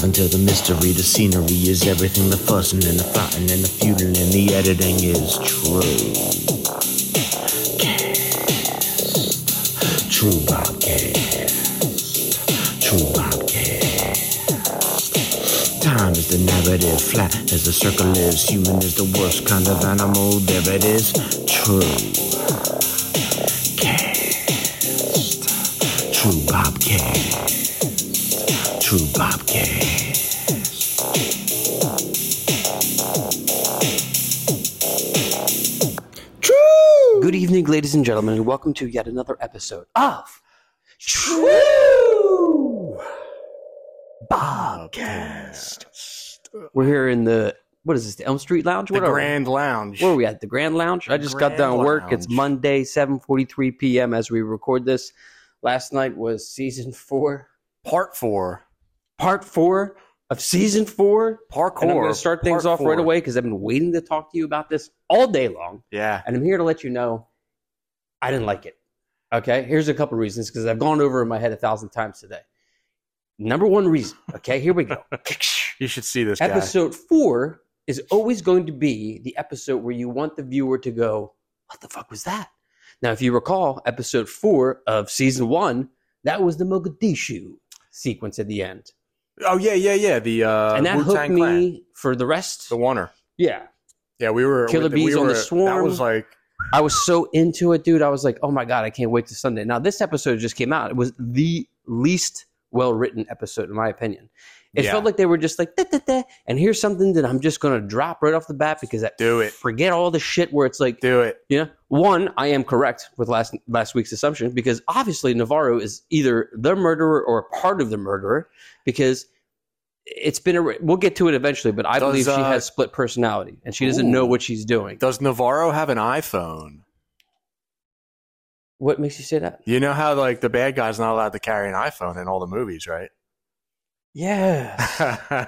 Dive into the mystery, the scenery is everything, the fussing and the fighting and the feuding and the editing is true. Cast. True Bobcast. True Bobcast. Time is the narrative, flat as the circle is. Human is the worst kind of animal, there it is. True. Cast. True Bobcast. True Bobcast. Ladies and gentlemen, and welcome to yet another episode of True Bobcast. We're here in the what is this? The Elm Street Lounge? The What are we? Grand Lounge. Where are we at? The Grand Lounge. I just got done work. It's Lounge. Monday, seven forty-three p.m. as we record this. Last night was season four, Part four. part four of season four. Parkour. And I'm going to start things Part off right away because I've been waiting to talk to you about this all day long. Yeah. and I'm here to let you know I didn't like it. Okay, here's a couple reasons because I've gone over in my head a thousand times today. Number one reason. Okay, here we go. You should see this guy. episode four is always going to be the episode where you want the viewer to go, "What the fuck was that?" Now, if you recall, episode four of season one, that was the Mogadishu sequence at the end, Oh yeah, yeah, yeah. The uh, and that Wu-Tang hooked me Clan. for the rest. The oneer. yeah, Yeah, we were Killer we Bees on the were- That was like I was so into it, dude. I was like, oh my God, I can't wait to Sunday. Now, this episode just came out. It was the least well written episode, in my opinion. It Yeah. felt like they were just like, da, da, da, and here's something that I'm just going to drop right off the bat because I Do it. forget all the shit where it's like, do it. you know, one, I am correct with last last week's assumption because obviously Navarro is either the murderer or part of the murderer because it's been a. We'll get to it eventually, but I Does, believe she uh, has split personality and she doesn't know what she's doing. Does Navarro have an iPhone? What makes you say that? You know how like the bad guy's not allowed to carry an iPhone in all the movies, right? Yeah.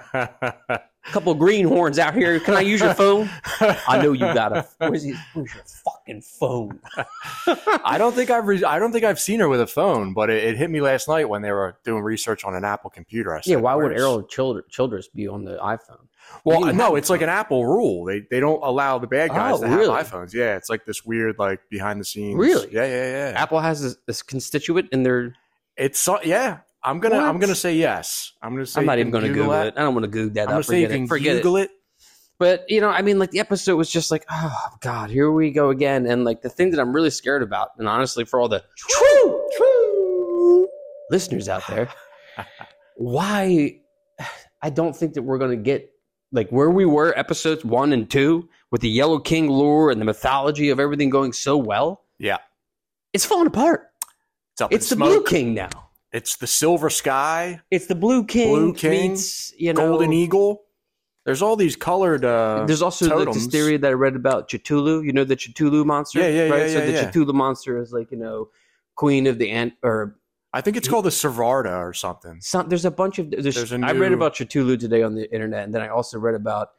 couple greenhorns out here. Can I use your phone? I know you got a. Where's, your- where's your fucking phone? I don't think I've re- I don't think I've seen her with a phone, but it, it hit me last night when they were doing research on an Apple computer. I said, Yeah, why would Errol Childress be on the iPhone? Well, no, it's like an Apple rule. They they don't allow the bad guys Oh, to have really? iPhones. Yeah, it's like this weird like behind the scenes. Really? Yeah, yeah, yeah. Apple has this, this constituent in their. It's so, yeah. I'm gonna I'm gonna say yes. I'm gonna say I'm not even going to Google it. I don't want to Google that I'm gonna up. say you can it. Forget. Google it. But you know, I mean, like the episode was just like, oh god, here we go again. And like the thing that I'm really scared about, and honestly, for all the true, true listeners out there, why I don't think that we're going to get like where we were episodes one and two with the Yellow King lore and the mythology of everything going so well. Yeah. It's falling apart. It's up It's the Blue. King now. It's the Silver Sky, It's the Blue King, Blue King, meets you know Golden Eagle. There's all these colored. Uh, There's also like, this theory that I read about Chitulu. You know the Chitulu monster, Yeah, yeah, right? yeah, so yeah, the yeah. Cthulhu monster is like you know queen of the ant or I think it's called the Servarda or something. some, there's a bunch of there's, There's a I read about Chitulu today on the internet, and then I also read about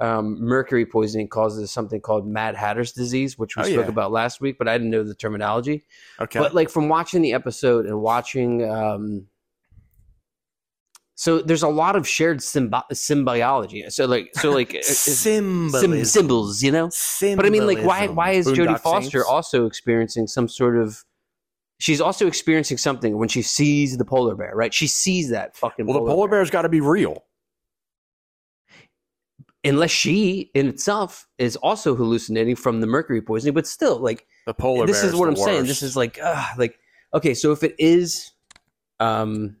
um, mercury poisoning causes something called Mad Hatter's disease, which we Oh, spoke yeah. about last week, but I didn't know the terminology. Okay. But like from watching the episode and watching, um, so there's a lot of shared symbi- symbiology. So like so like uh, sim- symbols, you know. But I mean, like, why why is Jodie Foster Saints? also experiencing some sort of? She's also experiencing something when she sees the polar bear, right? She sees that fucking. Well, the polar bear's got to be real. Unless she in itself is also hallucinating from the mercury poisoning, but still, like The polar this is what I'm saying. This is like, uh, like okay, so if it is, um,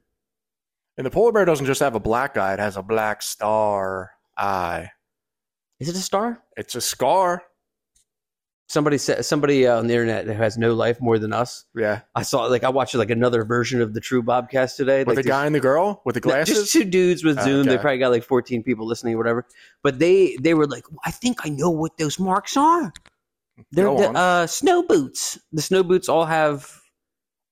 And the polar bear doesn't just have a black eye; it has a black star eye. is it a star? It's a scar. Somebody said somebody uh, on the internet who has no life more than us. Yeah, I saw like I watched like another version of the True Bobcast today. with like, the guy and the girl with the glasses. Just two dudes with Zoom. They probably got like 14 people listening or whatever. But they they were like, I think I know what those marks are. They're Go the on. uh, snow boots. The snow boots all have.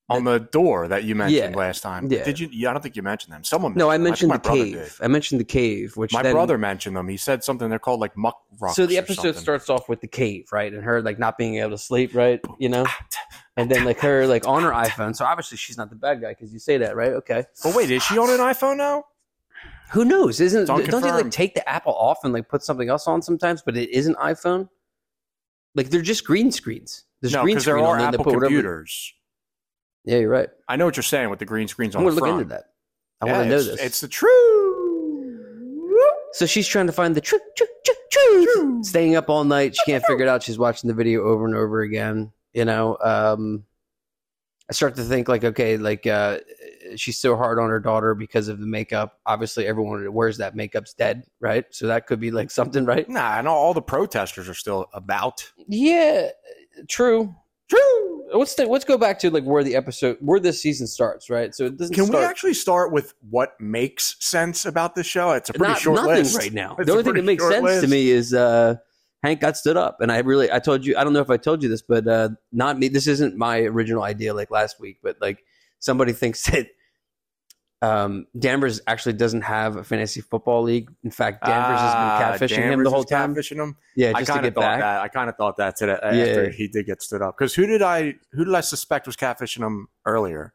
On the door that you mentioned Yeah. last time. Yeah. Did you? Yeah, I don't think you mentioned them. Someone. No, I mentioned them. the cave. I mentioned the cave, which. My then- brother mentioned them. He said something. They're called like muck rocks. So the episode starts off with the cave, right, and her like not being able to sleep, right, you know, and then like her like on her iPhone. So obviously she's not the bad guy because you say that, right? Okay. But wait, is she on an iPhone now? Who knows? Isn't don't they like take the Apple off and like put something else on sometimes? But it is an iPhone. Like they're just green screens. There's no, green there screen are on Apple put whatever- computers. Yeah, you're right. I know what you're saying with the green screens on I'm gonna look front. into that. I want to know it's- this. It's the true. So she's trying to find the truth, truth, truth, truth. Staying up all night. She can't figure it out. She's watching the video over and over again. You know, um, I start to think like, okay, like uh, she's so hard on her daughter because of the makeup. Obviously, everyone that wears that makeup's dead, right? So that could be like something, right? Nah, and all, all the protesters are still about. Yeah, true. True. Let's th- let's go back to like where the episode, where this season starts, right? So it doesn't Can start we actually start with what makes sense about this show? It's a pretty not, short nothing list right now. It's the only thing that makes short sense to me is uh, Hank got stood up, and I really I told you I don't know if I told you this, but uh, not me. This isn't my original idea like last week, but like somebody thinks that um, Danvers actually doesn't have a fantasy football league. In fact, Danvers Ah, has been catfishing him the whole time. Catfishing him. Yeah, I just to kind of get thought back. that. I kind of thought that today Yeah. after he did get stood up. Because who did I who did I suspect was catfishing him earlier?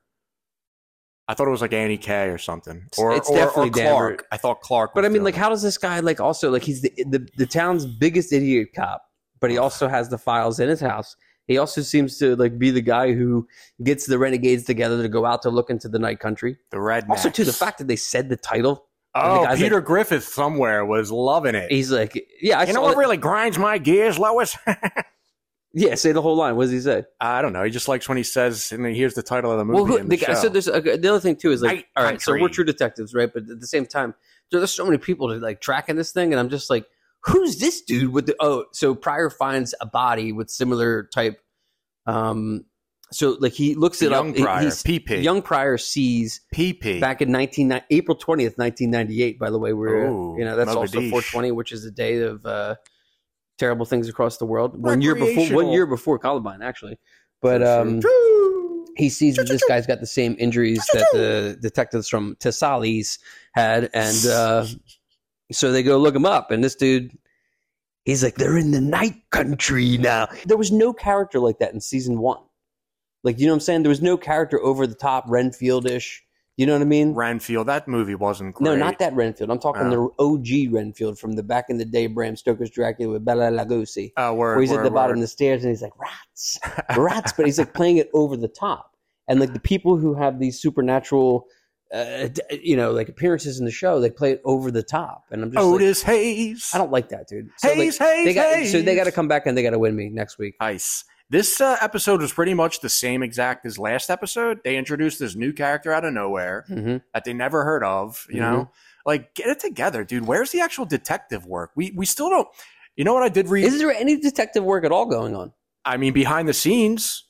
I thought it was like Annie K or something, or, it's or, or definitely Clark. Danvers. I thought Clark. But I mean, like, it. how does this guy like also like he's the the, the town's biggest idiot cop, but he also has the files in his house. He also seems to like be the guy who gets the renegades together to go out to look into the night country. the red. Also, too, the fact that they said the title, oh, Peter Griffith somewhere was loving it. he's like, yeah, I you know what that- really grinds my gears, Lois? yeah, say the whole line. What does he say? I don't know. He just likes when he says, and here's the title of the movie. Well, who, the the, guy- so there's a, the other thing too is like, Night all right, so we're true detectives, right? But at the same time, there- there's so many people to like tracking this thing, and I'm just like, who's this dude with the? Oh, so Prior finds a body with similar type. Um, so like he looks it Young up. Prior, he's- PP. Young Prior sees PP. back in 19 April 20th, 1998. By the way, we're Ooh, you know that's also Mogadishu. 420, which is the day of uh, terrible things across the world. One year before, one year before Columbine, actually. But um, he sees that this guy's got the same injuries that the detectives from Tsalal had, and uh, so they go look him up. And this dude, he's like, they're in the night country now. There was no character like that in season one. Like, you know what I'm saying? There was no character over the top, Renfield ish. You know what I mean? Renfield. That movie wasn't great. No, not that Renfield. I'm talking Oh. the OG Renfield from the back in the day, Bram Stoker's Dracula with Bela Lugosi oh, word, where he's at word, the bottom of the stairs and he's like rats, rats, but he's like playing it over the top. And like the people who have these supernatural, uh, you know, like appearances in the show, they play it over the top. And I'm just like, Otis Hayes. I don't like that, dude. So, like, Hayes, Hayes, they got, Hayes. so they got to come back and they got to win me next week. Nice. This uh, episode was pretty much the same exact as last episode. They introduced this new character out of nowhere hmm that they never heard of. You Mm-hmm. know, like get it together, dude. Where's the actual detective work? We we still don't. You know what I did read? Is there any detective work at all going on I mean, behind the scenes,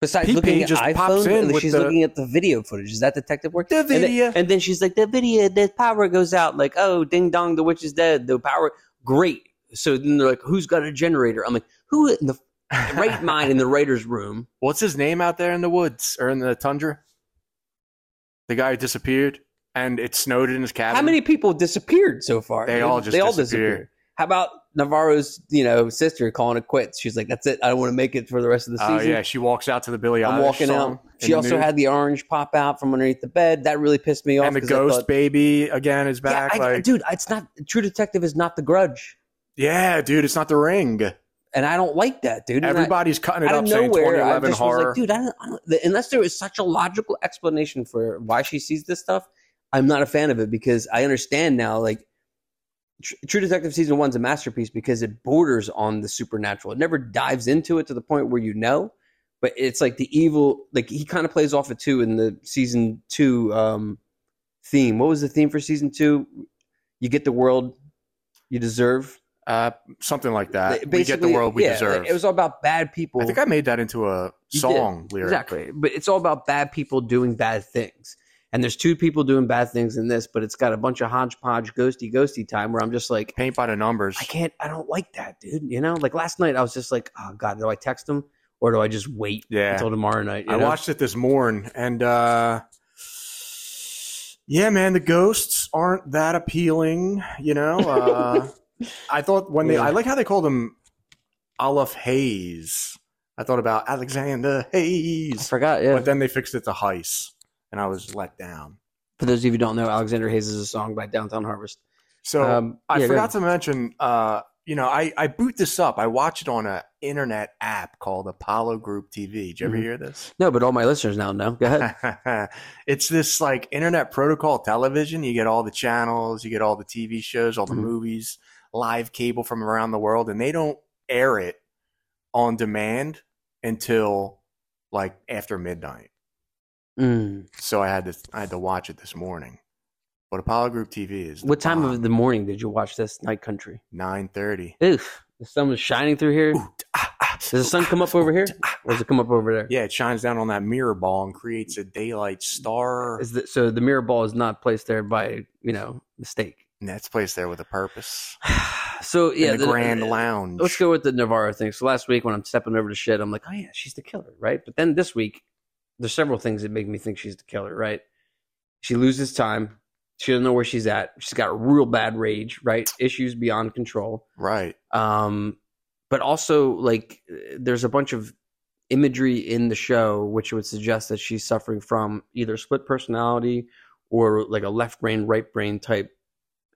besides PP looking at just pops in and she's the- looking at the video footage. Is that detective work? the And then- video. And then, she's like, the video, the power goes out. Like, oh, ding dong, the witch is dead. The power, great. So then they're like, who's got a generator? I'm like, who in the right mind in the writer's room? What's his name out there in the woods or in the tundra? The guy who disappeared and it snowed in his cabin. How many people disappeared so far? They all just they all disappeared. disappeared. How about Navarro's, you know, sister calling it quits? She's like, that's it. I don't want to make it for the rest of the Oh season. yeah, she walks out to the Billy. I'm Eilish walking out. She also nude. had the orange pop out from underneath the bed. That really pissed me off. and the ghost thought- baby again is Yeah, back. I- like, dude, it's not True Detective is not the Grudge, yeah, dude, it's not the ring. and I don't like that, dude. And I- Everybody's cutting it up saying nowhere, I 2011 just horror. was like, dude, I don't, I don't, unless there is such a logical explanation for why she sees this stuff, I'm not a fan of it because I understand now. Like, True Detective season one's a masterpiece because it borders on the supernatural. It never dives into it to the point where you know, but it's like the evil. Like he kind of plays off it too in the season two um, theme. What was the theme for season two? You get the world you deserve. uh, something like that. we get the world we yeah, deserve. Like, it was all about bad people. I think I made that into a You song lyric. Exactly. But it's all about bad people doing bad things. And there's two people doing bad things in this, but it's got a bunch of hodgepodge ghosty ghosty time where I'm just like, Paint by the numbers. I can't, I don't like that, dude. You know, like last night I was just like, oh God, do I text him or do I just wait Yeah. until tomorrow night? you I know? watched it this morning, and uh, yeah, man, the ghosts aren't that appealing. You know, uh, I thought when they, Yeah. I like how they called him Olaf Hayes. I thought about Alexander I Hayes, forgot, yeah. but then they fixed it to Heiss, and I was let down. For those of you who don't know, Alexander Hayes is a song by Downtown Harvest. So Um, I yeah, forgot to mention, uh, you know, I, I boot this up. I watch it on an internet app called Apollo Group TV. Did you ever Mhm. hear this? No, but all my listeners now know. Go ahead. it's this like internet protocol television. You get all the channels, you get all the TV shows, all the Mhm. movies, live cable from around the world, and they don't air it on demand until like after midnight. Mm. So I had to I had to watch it this morning. But Apollo Group TV is What time of the morning did you watch this Night Country? nine thirty? Oof, the sun was shining through here. Ah, ah. Does the sun come up over here, ah, or does it come up over there? Yeah, it shines down on that mirror ball and creates a daylight star. Is the, so the mirror ball is not placed there by you know mistake. That's placed there with a purpose. so yeah, in the, the- Grand uh, Lounge. Let's go with the Navarro thing. So last week when I'm stepping over to shit, I'm like, oh yeah, she's the killer, right? But then this week, there's several things that make me think she's the killer, right? She loses time. She doesn't know where she's at. She's got real bad rage, right? Issues beyond control. Right. Um, but also like there's a bunch of imagery in the show which would suggest that she's suffering from either split personality or like a left brain, right brain type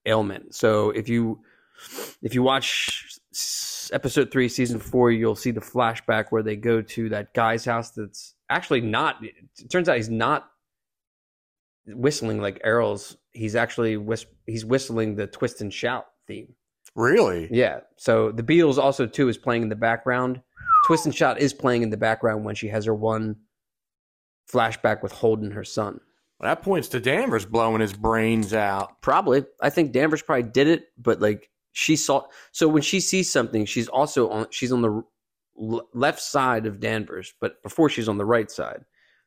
ailment. So if you if you watch episode three, season four, you'll see the flashback where they go to that guy's house. That's actually not. It turns out he's not whistling like Errol's. He's actually whis- he's whistling the twist and shout theme. Really? Yeah. So the Beatles also too is playing in the background. Twist and Shout is playing in the background when she has her one flashback with Holden, her son. Well, that points to Danvers blowing his brains out. Probably. I think Danvers probably did it, but like she saw. So when she sees something, she's also on. She's on the l- left side of Danvers, but before she's on the right side.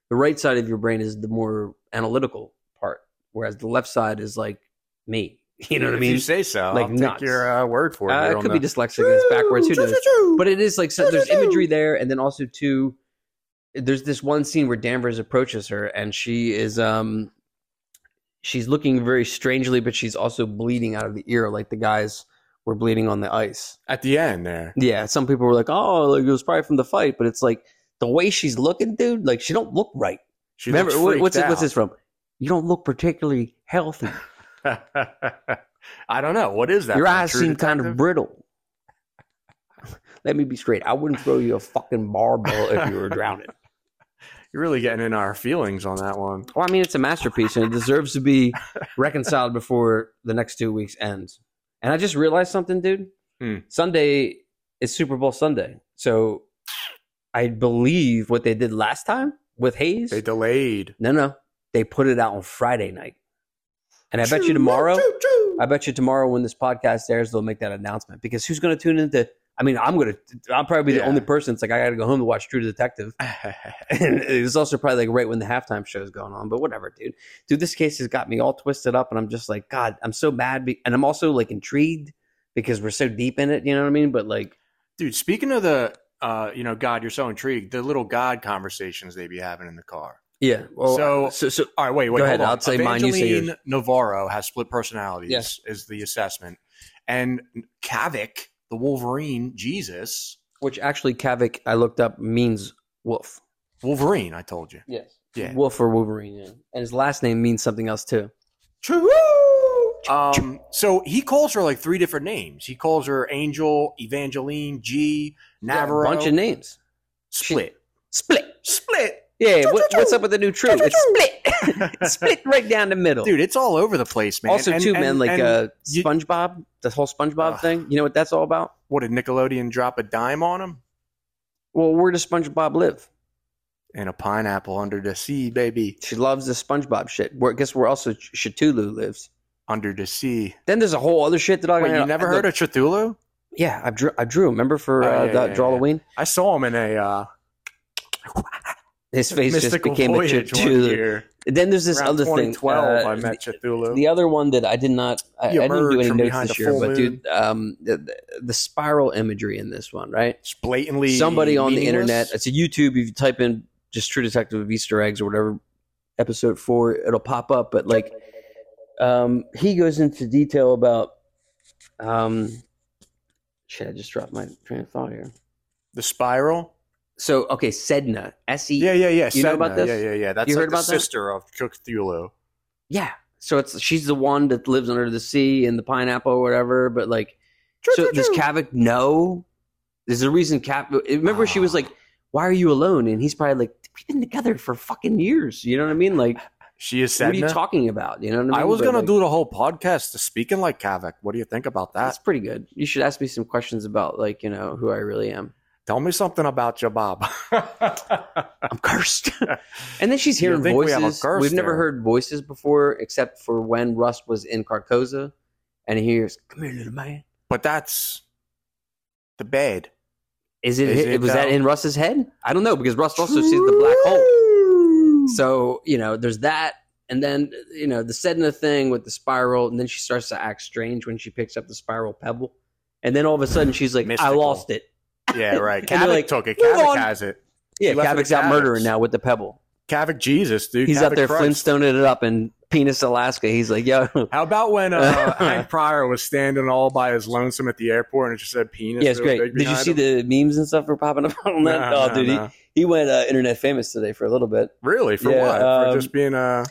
The right side of your brain is the more analytical part, whereas the left side is like me. You know what I mean? you say so. Like I'll take your uh, word for it. Uh, it could the- be dyslexic it's backwards. Who knows? But it is like so there's imagery there, and then also too, there's this one scene where Danvers approaches her, and she is um, she's looking very strangely, but she's also bleeding out of the ear, like the guys were bleeding on the ice. At the end there. Yeah, some people were like, "Oh, like it was probably from the fight," but it's like the way she's looking, dude. Like she don't look right. She Remember looks what, freaked what's it, what's this from? You don't look particularly healthy. I don't know. What is that? Your eyes seem kind of brittle. Let me be straight. I wouldn't throw you a fucking barbell if you were drowning. You're really getting in our feelings on that one. Well, I mean, it's a masterpiece and it deserves to be reconciled before the next two weeks ends. And I just realized something, dude. Hmm. Sunday is Super Bowl Sunday. So I believe what they did last time with Hayes. They delayed. no, no. They put it out on Friday night. And I bet you tomorrow, I bet you tomorrow when this podcast airs, they'll make that announcement because who's going to tune into? I mean, I'm going to, I'll probably be the only person. It's like, I got to go home to watch True Detective. and it's also probably like right when the halftime show is going on, but whatever, dude. Dude, this case has got me all twisted up, and I'm just like, God, I'm so mad, be- and I'm also like intrigued because we're so deep in it. You know what I mean? But like, Dude, speaking of the, uh, you know, God, you're so intrigued. The little God conversations they be having in the car. yeah. Well, So- so, so All right, wait, wait. Go hold ahead, on. I'll say mine, you say Evangeline yours. Navarro has split personalities. Yes. is the assessment, and Kavik, the Wolverine, Jesus, which actually Kavik I looked up means wolf. Wolverine. I told you. Yes. Yeah. Wolf or Wolverine, yeah. And his last name means something else too. True. Um, so he calls her like three different names. He calls her Angel, Evangeline, G, Navarro. A bunch of names. split, Split. split. Yeah, what, what's up with the new true? Choo, choo, It's split. It's split right down the middle. Dude, it's all over the place, man. also, And- too, and- man, like uh, you- SpongeBob, the whole SpongeBob Ugh. thing. You know what that's all about? what did Nickelodeon drop a dime on him? Well, where does SpongeBob live? And a pineapple under the sea, baby, She loves the SpongeBob shit. Where guess where also Ch- Cthulhu lives? under the sea. Then there's a whole other shit that I Wait, you never heard of Cthulhu? Yeah, I drew. I drew. Remember for Oh, uh, yeah, the yeah, yeah. I saw him in a uh, His face just became a one Cthulhu. Then there's this Around other thing. 2012, uh, I met Cthulhu. The other one that I did not, I, I didn't do any notes this year, but moon. dude, um, the, the, the spiral imagery in this one, right? It's blatantly Somebody on the internet, it's a YouTube. If you type in just True Detective of Easter eggs or whatever, episode four, it'll pop up. But like, um, he goes into detail about, um, shit, I just dropped my train of thought here. The spiral. So okay, Sedna, S E. Yeah, yeah, yeah. You know about this? Yeah, yeah, yeah. That's You like heard the about that? sister of Cthulhu. Yeah. So it's she's the one that lives under the sea in the pineapple or whatever. But like, so does Kavik know? There's a reason Cav. Remember, she was Ah. like, "Why are you alone?" And he's probably like, "We've been together for fucking years." You know what I mean? Like, She is Sedna. what are you talking about? You know what I mean? I was But, gonna like, do the whole podcast to speaking like Kavik. What do you think about that? That's pretty good. You should ask me some questions about like you know who I really am. Tell me something about your Bob. I'm cursed. and then she's hearing think we voices. We've never heard voices before, except for when Rust was in Carcosa, and he hears, "Come here, little man." but that's the bed. Is it, Is it, was that though? in Rust's head? I don't know because Rust also sees the black hole. So you know, there's that, and then you know the Sedna thing with the spiral, and then she starts to act strange when she picks up the spiral pebble, and then all of a sudden she's like, "I lost it." Yeah, right. Kavik like, took it. "Move Kavik on." has it. Yeah, Kavik's out murdering now with the pebble. Kavik Jesus, dude. He's out there Christ. Flintstoning it up in Penis, Alaska. He's like, "Yo, How about when uh, Hank Prior was standing all by his lonesome at the airport and it just said penis? yeah, it's great." Did you see him? the memes and stuff were popping up on that? No, oh, no, dude, no. he he went uh, internet famous today for a little bit. Really? For Yeah, what? um, For just being uh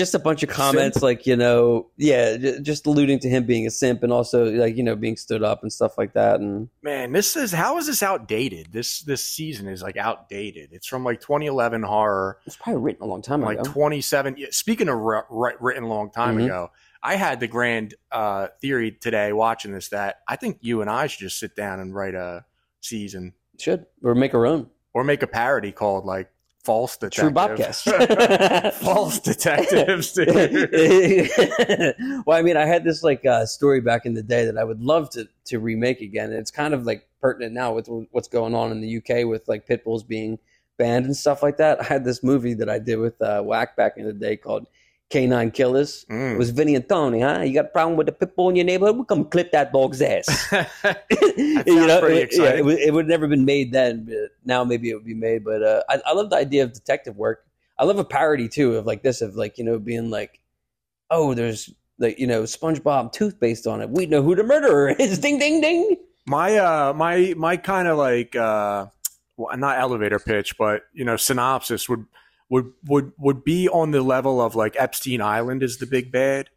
just a bunch of comments like you know yeah just alluding to him being a simp and also like you know being stood up and stuff like that and man, this is how is this outdated? This this season is like outdated. It's from like 2011 horror, it's probably written a long time ago. like 27. yeah, Speaking of ri- ri- written a long time Mhm. ago, I had the grand uh, theory today watching this that I think you and I should just sit down and write a season should or make our own or make a parody called like False Detectives. true bobcast False Detectives, well i mean i had this like uh, story back in the day that i would love to to remake again. And it's kind of like pertinent now with what's going on in the uk with like pit bulls being banned and stuff like that. I had this movie that i did with uh, whack back in the day called canine killers Mm. It was Vinny and Tony, huh? You got a problem with the pit bull in your neighborhood? We'll come clip that dog's ass. you sounds pretty it, yeah, it, would, it would never been made then, but now maybe it would be made. But uh, I, I love the idea of detective work. I love a parody too of like this, of like you know being like, oh, there's like you know SpongeBob toothpaste on it. We know who the murderer is. Ding ding ding. my uh my my kind of like uh well, not elevator pitch but you know synopsis would would would would be on the level of like epstein island is the big bad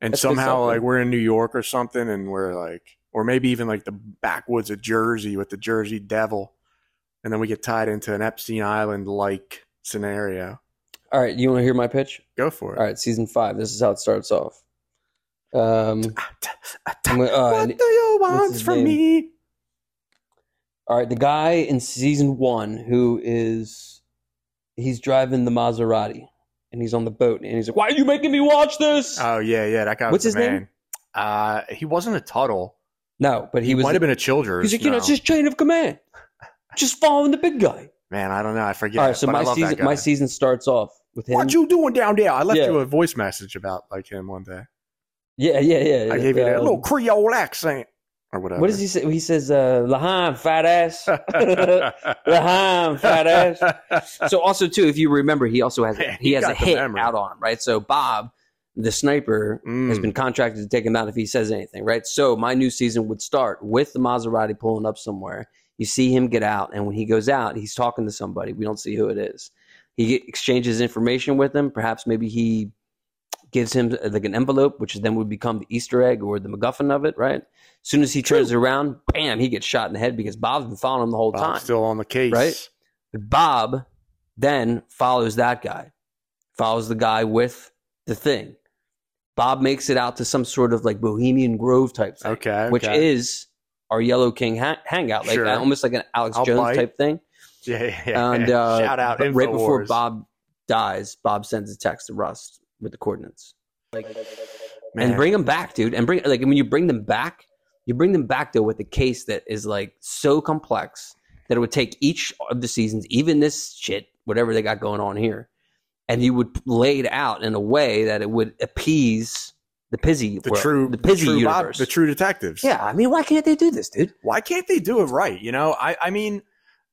and That's somehow like we're in new york or something and we're like or maybe even like the backwoods of jersey with the jersey devil and then we get tied into an epstein island like scenario All right, you want to hear my pitch? go for it All right, season five. This is how it starts off. Um, gonna- uh, what do you want from name? me All right, the guy in season one who is he's driving the Maserati and he's on the boat and he's like, "Why are you making me watch this?" oh yeah yeah that guy What's was his name? man uh he wasn't a tuttle no, but he, he was. might have been a childers he's like, you know, it's just chain of command, just following the big guy. Man, I don't know. I forget. All right, so my season my season starts off with him. What you doing down there? I left Yeah. you a voice message about like him one day. yeah, yeah, yeah. I gave you that um, little Creole accent or whatever. What does he say? He says, uh, "Lahan, fat ass." Lahan, fat ass. so also too, if you remember, he also has Man, he, he has a hit memory. out on him, right? So Bob, the sniper, has Mm. been contracted to take him out if he says anything, right? So my new season would start with the Maserati pulling up somewhere. You see him get out, and when he goes out, he's talking to somebody. We don't see who it is. He exchanges information with him. Perhaps maybe he gives him uh, like an envelope, which then would become the Easter egg or the MacGuffin of it, right? As soon as he turns around, bam, he gets shot in the head because Bob's been following him the whole Bob's time. still on the case, Right? But Bob then follows that guy, follows the guy with the thing. Bob makes it out to some sort of like Bohemian Grove type thing, Okay, okay. which is our Yellow King ha- hangout, like Sure. uh, almost like an Alex I'll Jones bite. type thing. yeah, yeah, yeah. And uh, shout out right before Bob dies, Bob sends a text to Rust with the coordinates. Like, Man, and bring them back, dude. And bring like when you bring them back, you bring them back though with a case that is like so complex that it would take each of the seasons, even this shit, whatever they got going on here, and you would lay it out in a way that it would appease the Pizzy, the world, true, the Pizzy true Bob- universe. the true detectives. yeah, I mean, why can't they do this, dude? Why can't they do it right? You know, I, I mean,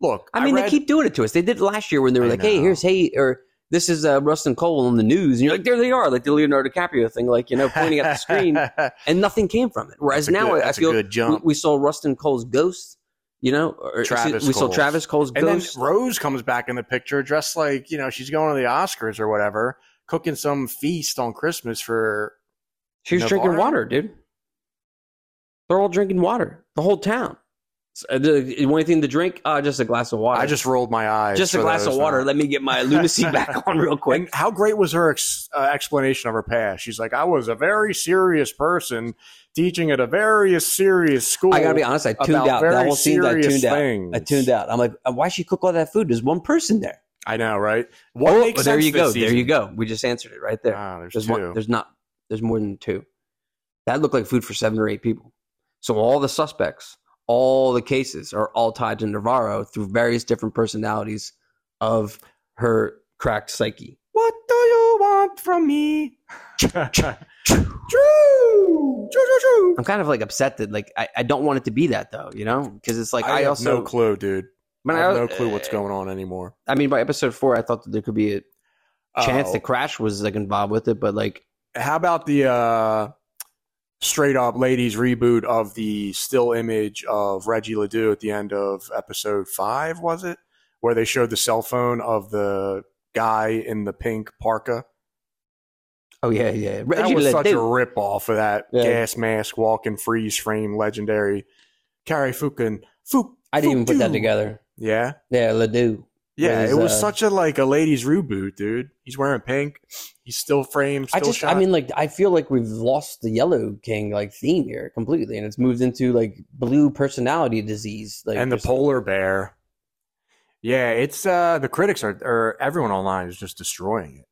look, I mean, read, they keep doing it to us. They did it last year when they were I like, "Hey, here's hey," or "This is uh, Rustin Cohle on the news," and you're like, "There they are," like the Leonardo DiCaprio thing, like you know, pointing at the screen, and nothing came from it. Whereas That's now good- I feel we, we saw Rustin Cohle's ghost, you know, or Travis we saw Travis Cohle's and then ghost. Rose comes back in the picture dressed like you know she's going to the Oscars or whatever. cooking some feast on Christmas for. She was drinking water, dude. They're all drinking water. The whole town. Uh, the- You want anything to drink? Uh, just a glass of water. I just rolled my eyes. just a glass of water. not- Let me get my lunacy back on real quick. And how great was her ex- uh, explanation of her past? She's like, I was a very serious person teaching at a very serious school. I gotta be honest. I tuned out that whole scene. I tuned out. I tuned out. I'm like, uh, why she cook all that food? There's one person there. I know, right? What oh, makes there you go. There you go. We just answered it right there. Ah, there's, there's two. one. There's not. There's more than two. That looked like food for seven or eight people. So all the suspects, all the cases are all tied to Navarro through various different personalities of her cracked psyche. what do you want from me? true, true, true, true. I'm kind of like upset that like I, I don't want it to be that though, you know, because it's like I, I, have also no clue, dude. but I have I- no clue what's going on anymore. I mean, by episode four, I thought that there could be a chance Oh. that Crash was like involved with it, but like How about the uh, straight up ladies reboot of the still image of Reggie Ledoux at the end of episode five? Was it where they showed the cell phone of the guy in the pink parka? oh yeah, yeah, that Reggie was such a rip off of that Yeah. gas mask walking freeze frame legendary Carrie Fukin. Fuk, I didn't even put that together. Yeah. Yeah, Ledoux. Yeah, it was uh, such a like a ladies reboot, dude. He's wearing pink. He's still framed. Still I just, shot. I mean, like, I feel like we've lost the Yellow King like theme here completely, and it's moved into like blue personality disease, like and the polar bear. Yeah, it's uh the critics are or everyone online is just destroying it.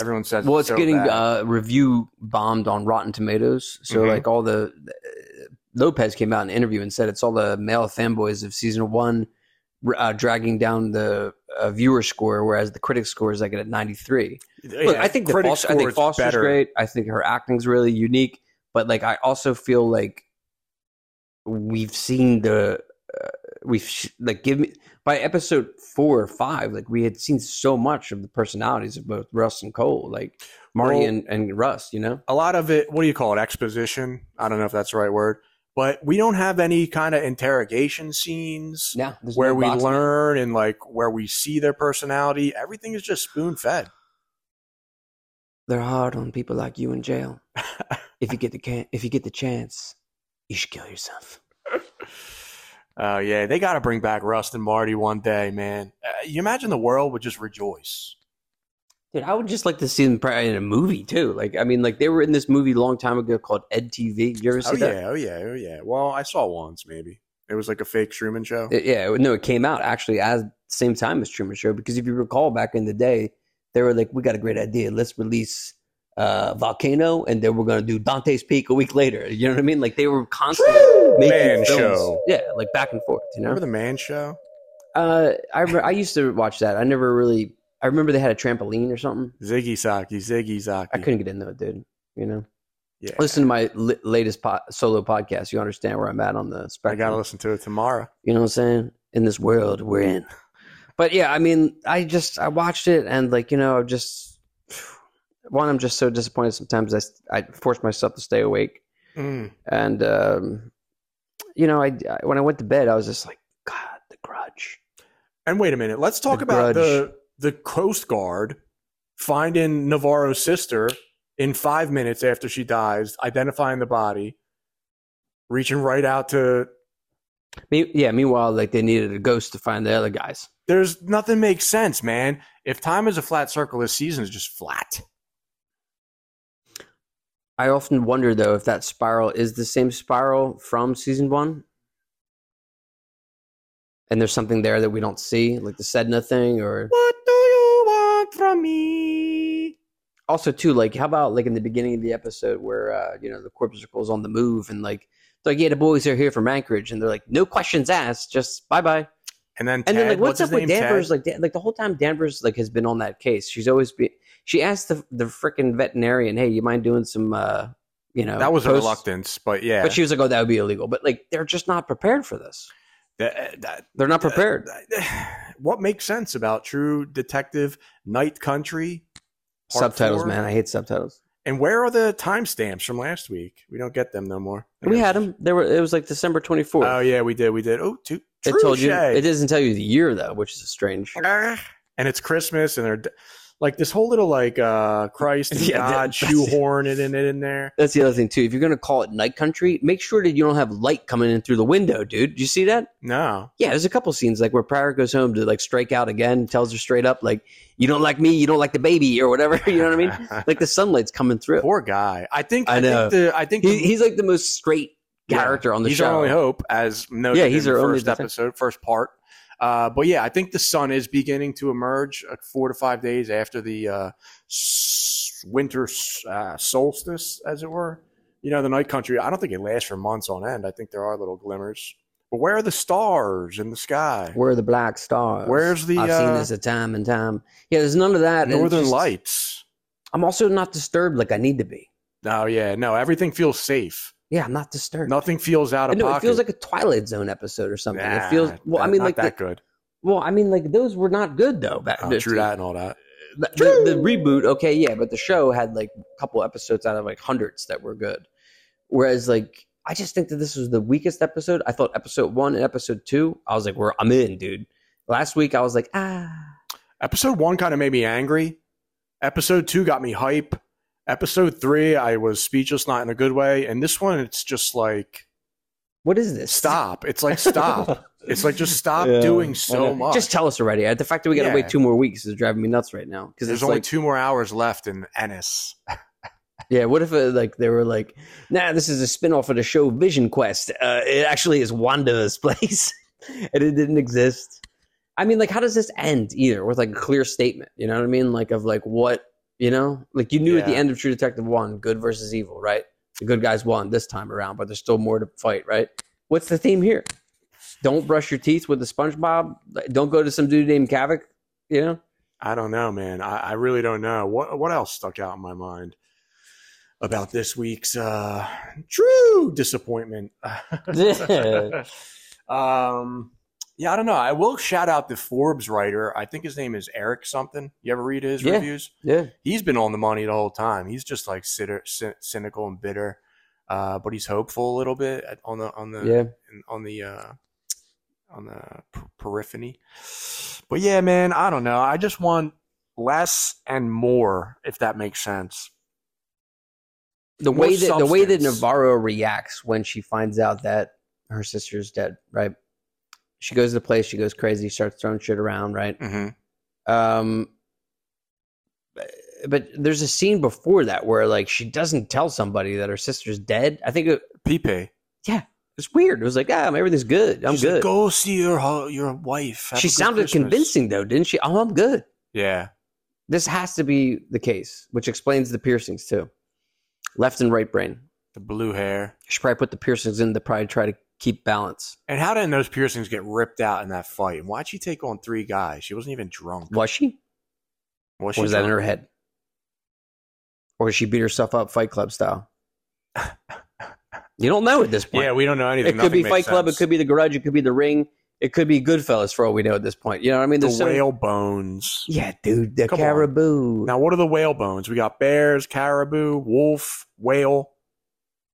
Everyone says Well, it's so getting bad. uh, review bombed on Rotten Tomatoes. So Mhm. like all the uh, Lopez came out in an interview and said it's all the male fanboys of season one uh, dragging down the uh, viewer score, whereas the critic score is like at ninety three. Look, I think the Foster, I think is Foster's better. great. I think her acting's really unique, but like I also feel like we've seen the uh, we've sh- like give me by episode four or five, like we had seen so much of the personalities of both Rust and Cohle, like Marty Well- and, and Rust. You know, A lot of it. What do you call it? Exposition. I don't know if that's the right word, but we don't have any kind of interrogation scenes yeah, where no we learn and like where we see their personality. Everything is just spoon fed. They're hard on people like you in jail. if you get the can, if you get the chance, you should kill yourself. Uh, yeah, they got to bring back Rust and Marty one day, man. Uh, you imagine the world would just rejoice. Dude, I would just like to see them in a movie too. Like, I mean, like they were in this movie a long time ago called Ed TV. Did you ever see Oh that? yeah, oh yeah, oh yeah. Well, I saw once maybe. It was like a fake Truman show. It- yeah, no, it came out actually at the same time as Truman Show because if you recall back in the day, they were like, "We got a great idea. Let's release uh, Volcano, and then we're gonna do Dante's Peak a week later." You know what I mean? Like they were constantly making Man films. show. Yeah, like back and forth. You know. Remember the Man Show? Uh, I I used to watch that. I never really. I remember they had a trampoline or something. Ziggy Saki, Ziggy Zaki. I couldn't get in it, dude. You know. Yeah, Listen to my li- latest po- solo podcast. You understand where I'm at on the spectrum. I gotta listen to it tomorrow. You know what I'm saying? In this world we're in. But yeah, I mean, I just I watched it and like you know, I just one, I'm just so disappointed. Sometimes I I force myself to stay awake, Mm. and um, you know, I, I when I went to bed, I was just like, God, the Grudge. And wait a minute, let's talk The about Grudge. the the Coast Guard finding Navarro's sister in five minutes after she dies, identifying the body, reaching right out to. Me, yeah. Meanwhile, like they needed a ghost to find the other guys. There's nothing makes sense, man. If time is a flat circle, this season is just flat. I often wonder though if that spiral is the same spiral from season one. And there's something there that we don't see, like the Sedna thing, or What also too like how about like in the beginning of the episode where uh you know the corpuscle's on the move and like they're like yeah the boys are here from anchorage and they're like no questions asked just bye bye And then, and then like what's, his up with name, danvers? Ted? like Dan- like the whole time danvers like has been on that case. She's always been she asked the the freaking veterinarian hey you mind doing some uh you know that was a reluctance, but yeah, but she was like oh that would be illegal. But like they're just not prepared for this. That- that- they're not prepared. what makes sense about True Detective Night Country? Subtitles four? man i hate subtitles And where are the timestamps from last week? We don't get them no more. we had them there were it was like december 24th Oh yeah, we did. We did. Oh, two. it told you it doesn't tell you the year though which is strange ah. And it's Christmas, and they're like this whole little like uh Christ and Yeah, God shoehorn it in it in there. That's the other thing too. If you're gonna call it night country, make sure that you don't have light coming in through the window, dude. Did you see that? No, Yeah, there's a couple scenes like where Prior goes home to like strike out again, tells her straight up like, "You don't like me, you don't like the baby," or whatever. You know what I mean? Like the sunlight's coming through. poor guy. I think I I, know. think the I think He, the- he's like the most straight Yeah, character on the he's show. our only hope, as noted Yeah, he's in our only first episode, first part. Uh, but yeah, I think the sun is beginning to emerge uh, four to five days after the uh, winter uh, solstice, as it were. You know, the night country. I don't think it lasts for months on end. I think there are little glimmers. But where are the stars in the sky? Where are the black stars? Where's the, I've seen uh, this a time and time. Yeah, there's none of that. Northern just- Lights. I'm also not disturbed like I need to be. Oh, yeah, no. Everything feels safe. Yeah, I'm not disturbed. Nothing feels out of know pocket. it feels like a Twilight Zone episode or something. Nah, it feels well. I not- mean, like that the, good. well, I mean, like those were not good though. Back, Oh, true that and all that. the, the, the reboot, okay, yeah, but the show had like a couple episodes out of like hundreds that were good. Whereas, like, I just think that this was the weakest episode. I thought episode one and episode two, I was like, "We're I'm in, dude." Last week, I was like, "Ah." Episode one kind of made me angry. Episode two got me hype. Episode three, I was speechless, not in a good way. And this one, it's just like What is this? stop. It's like stop. it's like just stop Yeah, doing so much. Just tell us already. Uh, The fact that we got to Yeah. wait two more weeks is driving me nuts right now. Because There's it's only like, two more hours left in Ennis. yeah, what if uh, like they were like, nah, this is a spinoff of the show Vision Quest. Uh, it actually is Wanda's place, and it didn't exist. I mean, like, how does this end either with like a clear statement? You know what I mean? Like of like what you know, like you knew at the end of True Detective one, good versus evil, right? The good guys won this time around, but there's still more to fight, right? What's the theme here? Don't brush your teeth with the SpongeBob. Don't go to some dude named Kavik. You know. I don't know, man. I, I really don't know. What what else stuck out in my mind about this week's uh true disappointment? um yeah, I don't know. I will shout out the Forbes writer. I think his name is Eric something. You ever read his Yeah. reviews? Yeah. He's been on the money the whole time. He's just like citter, cy- cynical and bitter, uh, but he's hopeful a little bit at- on the on the Yeah. on the uh, on the per- periphery. But yeah, man, I don't know. I just want less and more, if that makes sense. the More way that the way that. Navarro reacts when she finds out that her sister's dead, right? She goes to the place, she goes crazy, starts throwing shit around, right? Mm-hmm. Um, but there's a scene before that where like she doesn't tell somebody that her sister's dead. I think it, Pepe, Yeah, it's weird. It was like, ah, everything's good. I'm She's like, good. Go see your your wife. Have she sounded Christmas." convincing though, didn't she? Oh, I'm good. Yeah, This has to be the case, which explains the piercings too. Left and right brain. the blue hair. She probably put the piercings in to probably try to keep balance. And how didn't those piercings get ripped out in that fight? And why'd she take on three guys? She wasn't even drunk. Was she? Was Or was that in her head? Or did she beat herself up Fight Club style? you don't know at this point. Yeah, we don't know anything. it could be Fight makes Club, it could be The Garage, it could be The Ring, it could be Goodfellas for all we know at this point. You know what I mean? the There's so- whale bones. Yeah, dude, the Come on. caribou. Now, what are the whale bones? We got bears, caribou, wolf, whale.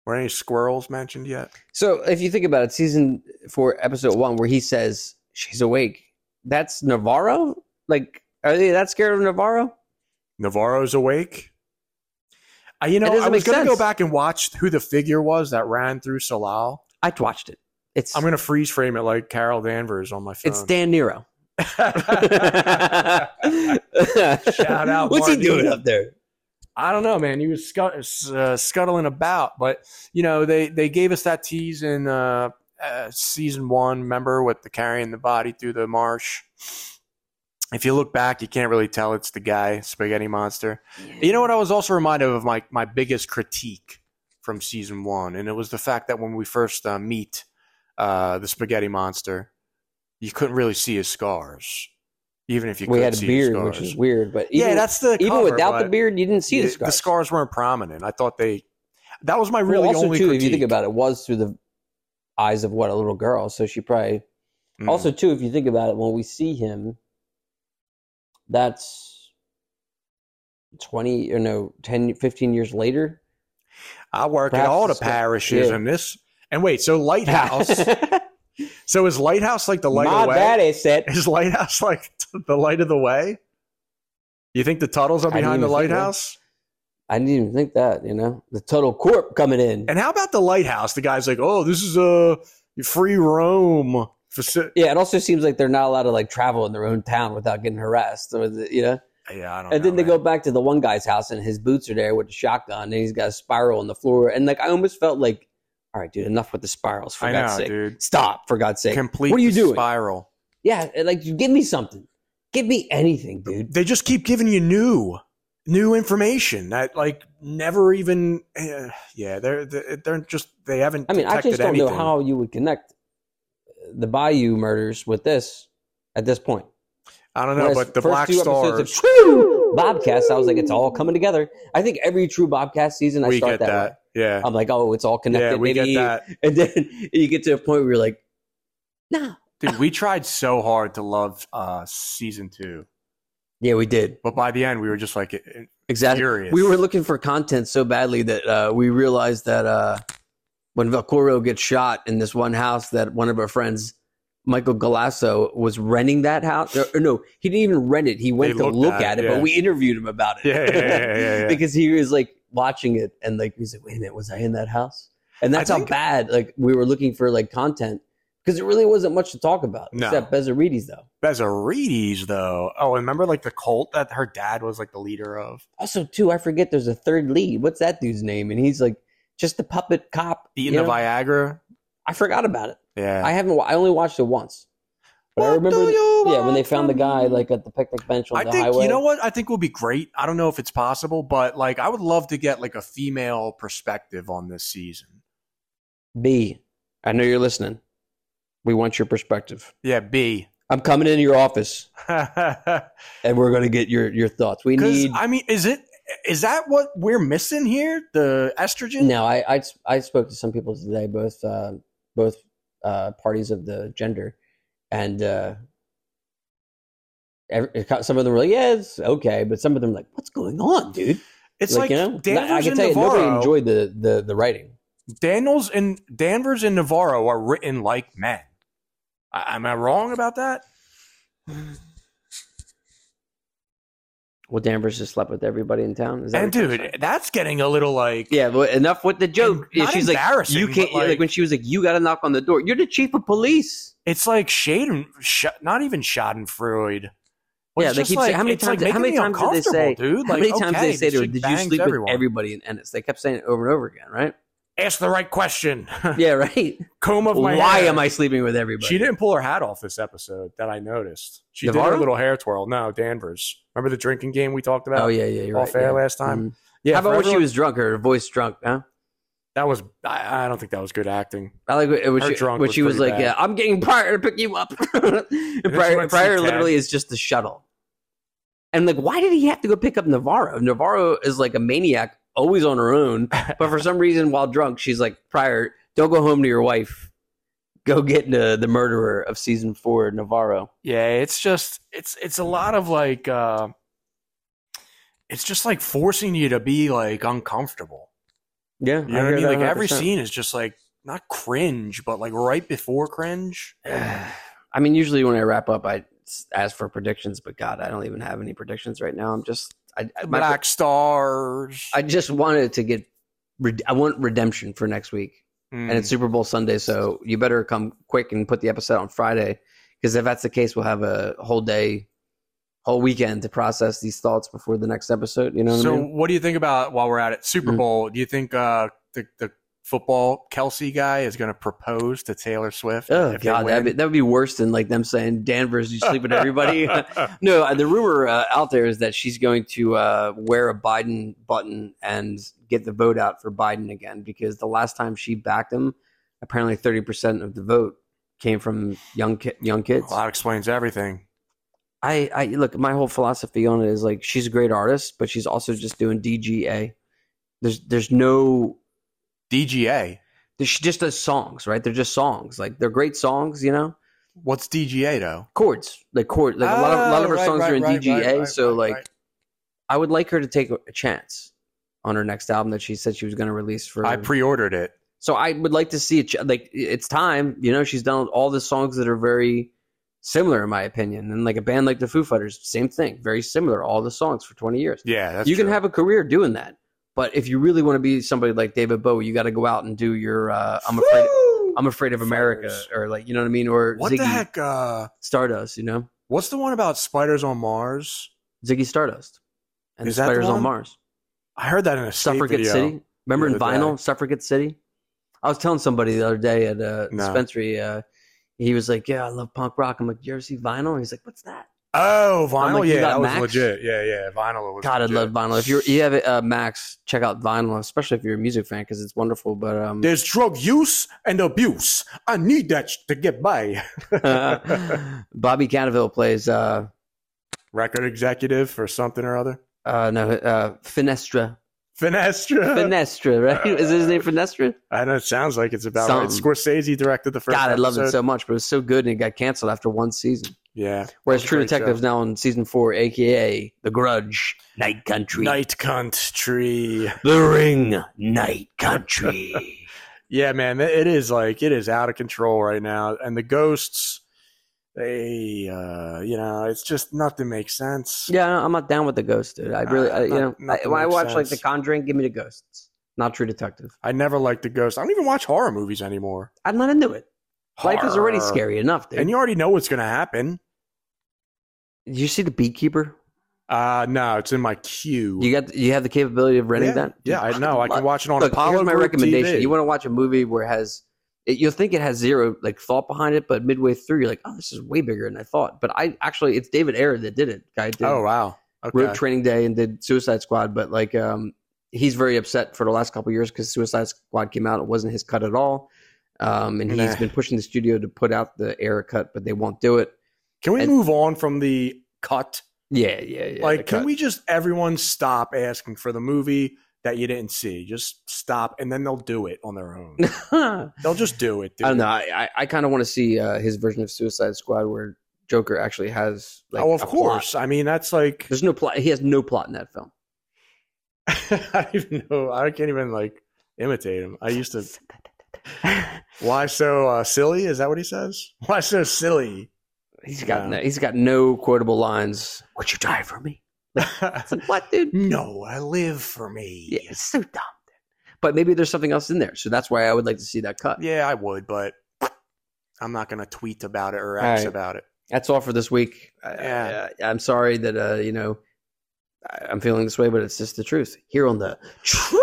Were any squirrels mentioned yet? So if you think about it, season four, episode one, where he says she's awake, that's Navarro. Like, are they that scared of Navarro? Navarro's awake. Uh, you know, I was going to go back and watch who the figure was that ran through Tsalal. I watched it. It's I'm going to freeze frame it like Carol Danvers on my phone. it's Dan Nero. Shout out, What's he doing up there? I don't know, man. He was scut, uh, scuttling about, but you know they they gave us that tease in uh, uh, season one. Remember with the carrying the body through the marsh. If you look back, you can't really tell it's the guy, Spaghetti Monster. You know what? I was also reminded of my my biggest critique from season one, and it was the fact that when we first uh, meet uh, the Spaghetti Monster, you couldn't really see his scars, even if you we could had a see beard, his which is weird. But yeah, that's the even cover, without the beard, you didn't see the yeah, scars. The scars weren't prominent. I thought they. That was my Well, really also, only. too, if you think about it, it was through the eyes of what a little girl. So she probably Mm. also too. If you think about it, when we see him, that's twenty or no 10, 15 years later. I work at all the it's- parishes yeah. and this. And wait, so lighthouse. so is lighthouse like the light My of the way? daddy said, Is lighthouse like the light of the way? You think the Tuttles are behind the even think that. lighthouse? I didn't even think that. You know, the Tuttle corp coming in. And how about the lighthouse? The guy's like, "Oh, this is a free roam." faci-" Yeah, it also seems like they're not allowed to like travel in their own town without getting harassed. Or the- You know, Yeah, I don't. and know, then they man. go back to the one guy's house and his boots are there with the shotgun and he's got a spiral on the floor. And like I almost felt like, all right, dude, enough with the spirals for I God's know, sake. dude. Stop for God's sake. Complete. What are you doing? Spiral. Yeah, like give me something. Give me anything, dude. They just keep giving you new, new information that like never even. eh, yeah, they're they're just they haven't. I mean, I detected just don't anything. know how you would connect the Bayou murders with this at this point. I don't know, Whereas but the first Black two episodes Stars. of True Bobcast, I was like, it's all coming together. I think every True Bobcast season, I we start that. that. Yeah, I'm like, oh, it's all connected. yeah, we maybe. get that. And then you get to a point where you're like, no. Dude, we tried so hard to love uh season two, Yeah, we did. but by the end, we were just like, eh, eh, Exactly. Furious. We were looking for content so badly that uh, we realized that uh, when Velcoro gets shot in this one house, that one of our friends, Michael Galasso, was renting that house. Or, no, he didn't even rent it. He went They to look at at it, yeah. but we interviewed him about it. Yeah, yeah, yeah, yeah. because he was like watching it and like he's like, wait a minute, was I in that house? And that's how bad like we were looking for like content because it really wasn't much to talk about No. except Bezzerides though. Bezzerides though. Oh, remember like the cult that her dad was like the leader of, Also, too, I forget there's a third lead. What's that dude's name? And he's like just the puppet cop. eating you the? Viagra. I forgot about it. Yeah, I haven't. I only watched it once. But I remember, yeah, when they found the guy like at the picnic bench on I the think highway. you know what I think will be great. I don't know if it's possible, but like I would love to get like a female perspective on this season. B, I know you're listening. We want your perspective. Yeah, B. I'm coming into your office, and we're gonna get your your thoughts. We need. I mean, is it is that what we're missing here? The estrogen? No, I, I I spoke to some people today, both uh, both uh, parties of the gender, and uh, every, some of them were like, "Yeah, it's okay," but some of them were like, "What's going on, dude?" It's like, you know, I can tell you, nobody Navarro. enjoyed the the the writing. Daniels and Danvers and Navarro are written like men. I, am I wrong about that? Well, Danvers just slept with everybody in town. Is that And what you're saying? dude, that's getting a little like Yeah, but enough with the joke. Not she's like, you can't. like- like, when she was like, you got to knock on the door. You're the chief of police. it's like Shaden, sh- not even Schadenfreude. yeah, they keep like- saying how many it's, like, times? how many times did they say? dude? How Like, many times okay, did they say to her? Did you sleep everyone." with everybody in Ennis? They kept saying it over and over again, right? Ask the right question. Yeah, right. Comb of my Why hair. am I sleeping with everybody? She didn't pull her hat off this episode that I noticed. She did Navarro? her little hair twirl. No, Danvers. Remember the drinking game we talked about? Oh yeah, yeah. You're off right, air yeah. last time. Mhm. Yeah. How about when she was drunk? Her voice drunk, huh? That was. I, I don't think that was good acting. I like when Her she, drunk when was she was like, bad. "Yeah, I'm getting Prior to pick you up." Prior, Prior literally is just the shuttle. And like, why did he have to go pick up Navarro? Navarro is like a maniac, always on her own. But for some reason, while drunk, she's like, Prior, don't go home to your wife. Go get the the murderer of season four, Navarro." Yeah, it's just it's it's a lot of like uh it's just like forcing you to be like uncomfortable. Yeah, You know what I mean? Like every scene is just like not cringe, but like right before cringe. I mean, usually when I wrap up, I ask for predictions, but God, I don't even have any predictions right now. I'm just, I, I, Black stars. I just wanted to get, I want redemption for next week, Mm. and it's Super Bowl Sunday, so you better come quick and put the episode on Friday, because if that's the case, we'll have a whole day, whole weekend to process these thoughts before the next episode. You know what so I mean? what do you think about while we're at it? Super Mhm. Bowl. Do you think uh the the football Kelce guy is going to propose to Taylor Swift? Oh God, that'd be, that would be worse than like them saying Danvers, you sleep with everybody. No, uh, the rumor uh, out there is that she's going to uh, wear a Biden button and get the vote out for Biden again because the last time she backed him, apparently thirty percent of the vote came from young ki- young kids. well, that explains everything. I, I look, my whole philosophy on it is like she's a great artist, but she's also just doing DGA. There's there's no DGA. she just does songs, right? They're just songs, like they're great songs, you know. What's DGA though? Chords, like chord, like a lot of a lot of her Oh, right, songs right, are in right, DGA. so like. I would like her to take a chance on her next album that she said she was going to release for. I pre-ordered it. so I would like to see it. Like it's time, you know. She's done all the songs that are very similar in my opinion. And like a band like the Foo Fighters, same thing, very similar. All the songs for 20 years. Yeah, that's you can have a career doing that. But if you really want to be somebody like David Bowie, you got to go out and do your uh, I'm afraid Woo! I'm afraid of America Fighters. or like you know what I mean or What Ziggy the heck? Uh, Stardust, you know? what's the one about spiders on Mars? Ziggy Stardust. And Is the that the Spiders on? Mars. I heard that in a state Suffragette video. City. Remember in vinyl, day. Suffragette City? I was telling somebody the other day at a No. dispensary, uh, he was like, Yeah, I love punk rock. I'm like, You ever see vinyl? He's like, What's that? Oh, vinyl. like, yeah, that was legit. Yeah, yeah, vinyl was. God, I love vinyl. If you're you have uh, Max, check out vinyl, especially if you're a music fan, because it's wonderful. But um, There's drug use and abuse. I need that to get by. Bobby Cannavale plays uh, Record executive for something or other. uh, no uh, Finestra. Finestra. Finestra, right? Is his name Finestra? I know it sounds like it's about right. Scorsese directed the first. God, I loved it so much, but it was so good and it got canceled after one season. Yeah. Whereas True Detective's show. now in season four, aka The Grudge, Night Country, Night country. The Ring, Night Country. Yeah, man, it is like it is out of control right now, and the ghosts. They, uh, you know, it's just nothing makes sense. yeah, no, I'm not down with the Ghost, dude. I really, Uh, I, you not- know, I, when I watch like The sense. Conjuring, give me the Ghosts, not True Detective. I never liked the ghost. I don't even watch horror movies anymore. I'm not into it. Life is already scary enough, dude. and you already know what's going to happen. Did you see The Beekeeper? Uh no, it's in my queue. You got, you have the capability of renting yeah, that? yeah, I know. I can watch it on Look, Apollo here's my Group recommendation. TV. You want to watch a movie where it has, it, you'll think it has zero like thought behind it, but midway through you're like, oh, this is way bigger than I thought. But I actually, it's David Ayer that did it. Guy did oh wow, okay. wrote Training Day and did Suicide Squad, but like, um, he's very upset for the last couple of years because Suicide Squad came out. It wasn't his cut at all. Um, and he's Nah. been pushing the studio to put out the Ayer cut, but they won't do it. Can we and- move on from the cut? Yeah, yeah, yeah. like, can cut. we just everyone stop asking for the movie that you didn't see? Just stop, and then they'll do it on their own. They'll just do it. Dude. don't know. I, I, I kind of want to see uh, his version of Suicide Squad where Joker actually has like oh, of a plot. course. I mean, that's like There's no plot. He has no plot in that film. I don't even know. I can't even like imitate him. I used to. Why so uh, silly? Is that what he says? Why so silly? He's got Yeah. no, he's got no quotable lines. Would you die for me? Like what, dude? no, I live for me. Yeah, it's so dumb. Dude. But maybe there's something else in there, so that's why I would like to see that cut. Yeah, I would, but I'm not going to tweet about it or X right. about it. That's all for this week. Yeah. I, I'm sorry that uh, you know I'm feeling this way, but it's just the truth. Here on the True